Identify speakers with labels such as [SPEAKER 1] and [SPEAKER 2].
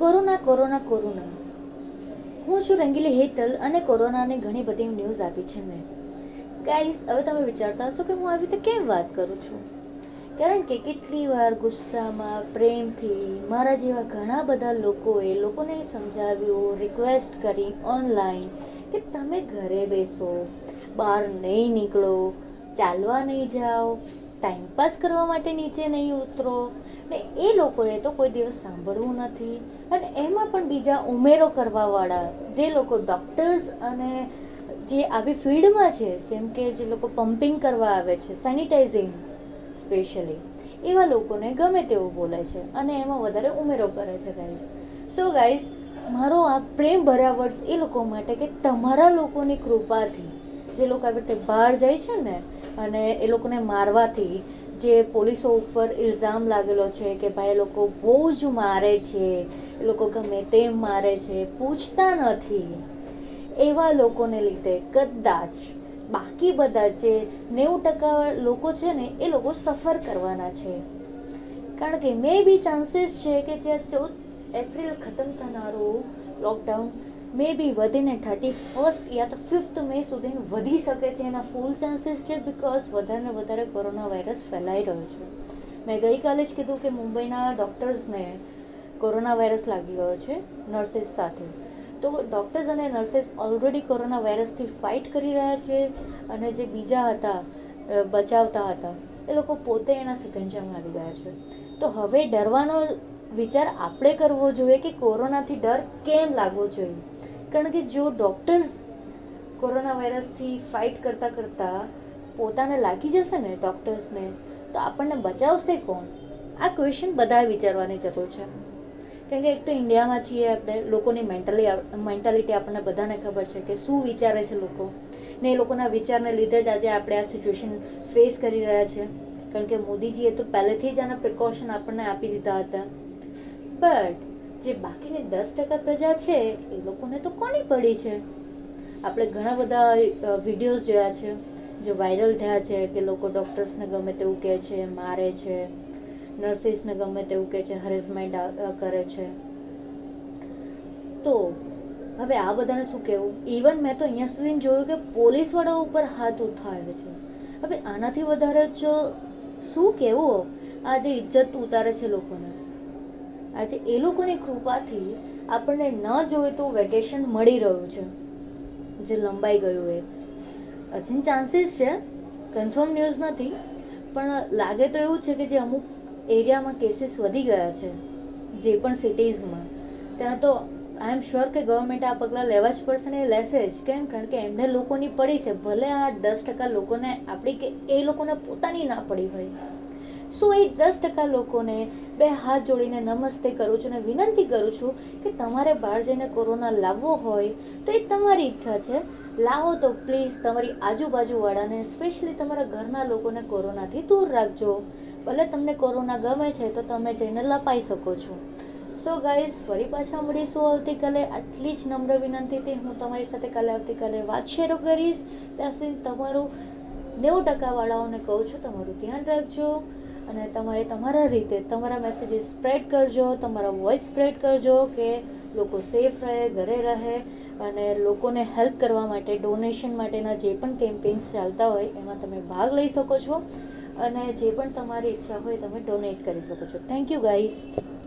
[SPEAKER 1] Corona corona corona. હું છું રંગીલી હેતલ અને કોરોનાને ઘણી બધી ન્યૂઝ આપી છે મેં. ગાઈઝ હવે તમે વિચારતા હશો કે હું આવી રીતે કેમ વાત કરું છું? કારણ કે કેટલી વાર ગુસ્સામાં, પ્રેમથી, મારા જેવા ઘણા બધા લોકોએ લોકોને સમજાવ્યું રિક્વેસ્ટ કરી ઓનલાઈન કે તમે ઘરે બેસો, બહાર નહીં નીકળો, ચાલવા નહીં જાઓ. ટાઈમપાસ કરવા માટે નીચે નહીં ઉતરો. ને એ લોકોને તો કોઈ દિવસ સાંભળવું નથી. અને એમાં પણ બીજા ઉમેરો કરવાવાળા, જે લોકો ડૉક્ટર્સ અને જે આવી ફિલ્ડમાં છે, જેમ કે જે લોકો પમ્પિંગ કરવા આવે છે સેનિટાઇઝિંગ સ્પેશિયલી એવા લોકોને ગમે તેવું બોલે છે અને એમાં વધારે ઉમેરો કરે છે ગાઈઝ સો ગાઈઝ મારો આ પ્રેમ ભર્યા વર્ડ્સ એ લોકો માટે કે તમારા લોકોની કૃપાથી જે લોકો આવી રીતે બહાર જાય છે ને અને એ લોકોને મારવાથી જે પોલીસો ઉપર ઇલ્ઝામ લાગેલો છે કે ભાઈ એ લોકો બહુ જ મારે છે, એ લોકો ગમે તેમ મારે છે, પૂછતા નથી. એવા લોકોને લીધે કદાચ બાકી બધા જે નેવું ટકા લોકો છે ને એ લોકો સફર કરવાના છે. કારણ કે મે બી ચાન્સીસ છે કે જે ચૌદ એપ્રિલ ખતમ થનારું લોકડાઉન મે બી વધીને થર્ટી ફર્સ્ટ યા તો ફિફ્થ મે સુધી વધી શકે છે. એના ફૂલ ચાન્સીસ છે બિકોઝ વધારે વધારે કોરોના વાયરસ ફેલાઈ રહ્યો છે. મેં ગઈકાલે જ કીધું કે મુંબઈના ડૉક્ટર્સને કોરોના વાયરસ લાગી ગયો છે નર્સિસ સાથે. તો ડૉક્ટર્સ અને નર્સિસ ઓલરેડી કોરોના વાયરસથી ફાઇટ કરી રહ્યા છે અને જે બીજા હતા બચાવતા હતા, એ લોકો પોતે એના સિકંજામાં આવી ગયા છે. તો હવે ડરવાનો વિચાર આપણે કરવો જોઈએ કે કોરોનાથી ડર કેમ લાગવો જોઈએ? કારણ કે જો ડૉક્ટર્સ કોરોના વાયરસથી ફાઇટ કરતાં કરતાં પોતાને લાગી જશે ને ડૉક્ટર્સને તો આપણને બચાવશે કોણ? આ ક્વેશ્ચન બધાએ વિચારવાની જરૂર છે. કારણ કે એક તો ઇન્ડિયામાં છીએ આપણે, લોકોની મેન્ટલી મેન્ટાલિટી આપણને બધાને ખબર છે કે શું વિચારે છે લોકો. ને એ લોકોના વિચારને લીધે જ આજે આપણે આ સિચ્યુએશન ફેસ કરી રહ્યા છે. કારણ કે મોદીજીએ તો પહેલેથી જ આના પ્રિકોશન આપણને આપી દીધા હતા. બટ જે બાકીની દસ ટકા પ્રજા છે, એ લોકોને તો કોની પડી છે? આપણે ઘણા બધા વિડીયોઝ જોયા છે, જે વાયરલ થયા છે કે લોકો ડૉક્ટર્સને ગમે તેવું કહે છે, મારે છે, નર્સિસને ગમે તેવું કહે છે હરેસમેન્ટ કરે છે. તો, હવે આ બધાને શું કહેવું? ઇવન મેં તો અહીંયા સુધી જોયું કે પોલીસવાળા ઉપર હાથ ઉઠાવે છે. હવે આનાથી વધારે જો શું કહેવું? આ જે ઇજ્જત ઉતારે છે લોકોને. આજે એ લોકોની કૃપાથી આપણને ન જોઈતું વેકેશન મળી રહ્યું છે. જે લંબાઈ ગયું એ. હજી ચાન્સીસ છે કન્ફર્મ ન્યૂઝ નથી, પણ લાગે તો એવું છે કે જે અમુક એરિયામાં કેસીસ વધી ગયા છે, જે પણ સિટીઝમાં ત્યાં તો આઈ એમ શ્યોર કે ગવર્મેન્ટ આ પગલાં લેવા જ પડશે ને એ લેશે જ. કેમ? કારણ કે એમને લોકોની પડી છે. ભલે આ દસ ટકા લોકોને આપણી કે એ લોકોને પોતાની ના પડી હોય. સો એ દસ ટકા લોકોને બે હાથ જોડીને નમસ્તે કરું છું અને વિનંતી કરું છું કે તમારે બહાર જઈને કોરોના લાવવો હોય તો એ તમારી ઈચ્છા છે. લાવો તો પ્લીઝ તમારી આજુબાજુવાળાને, સ્પેશિયલી તમારા ઘરના લોકોને કોરોનાથી દૂર રાખજો. ભલે તમને કોરોના ગમે છે તો તમે જઈને લપાઈ શકો છો. સો ગાઈઝ, ફરી પાછા મળીશું આવતીકાલે. આટલી જ નમ્ર વિનંતીથી હું તમારી સાથે કાલે આવતીકાલે વાત શેરો કરીશ. ત્યાં સુધી તમારું નેવું ટકાવાળાઓને કહું છું, તમારું ધ્યાન રાખજો. અને તમારે તમારા રીતે તમારા મેસેજીસ સ્પ્રેડ કરજો, તમારા વોઇસ સ્પ્રેડ કરજો કે લોકો સેફ રહે, ઘરે રહે અને લોકોને હેલ્પ કરવા માટે ડોનેશન માટેના જે પણ કેમ્પેન્સ ચાલતા હોય એમાં તમે ભાગ લઈ શકો છો અને જે પણ તમારી ઈચ્છા હોય તમે ડોનેટ કરી શકો છો. Thank you guys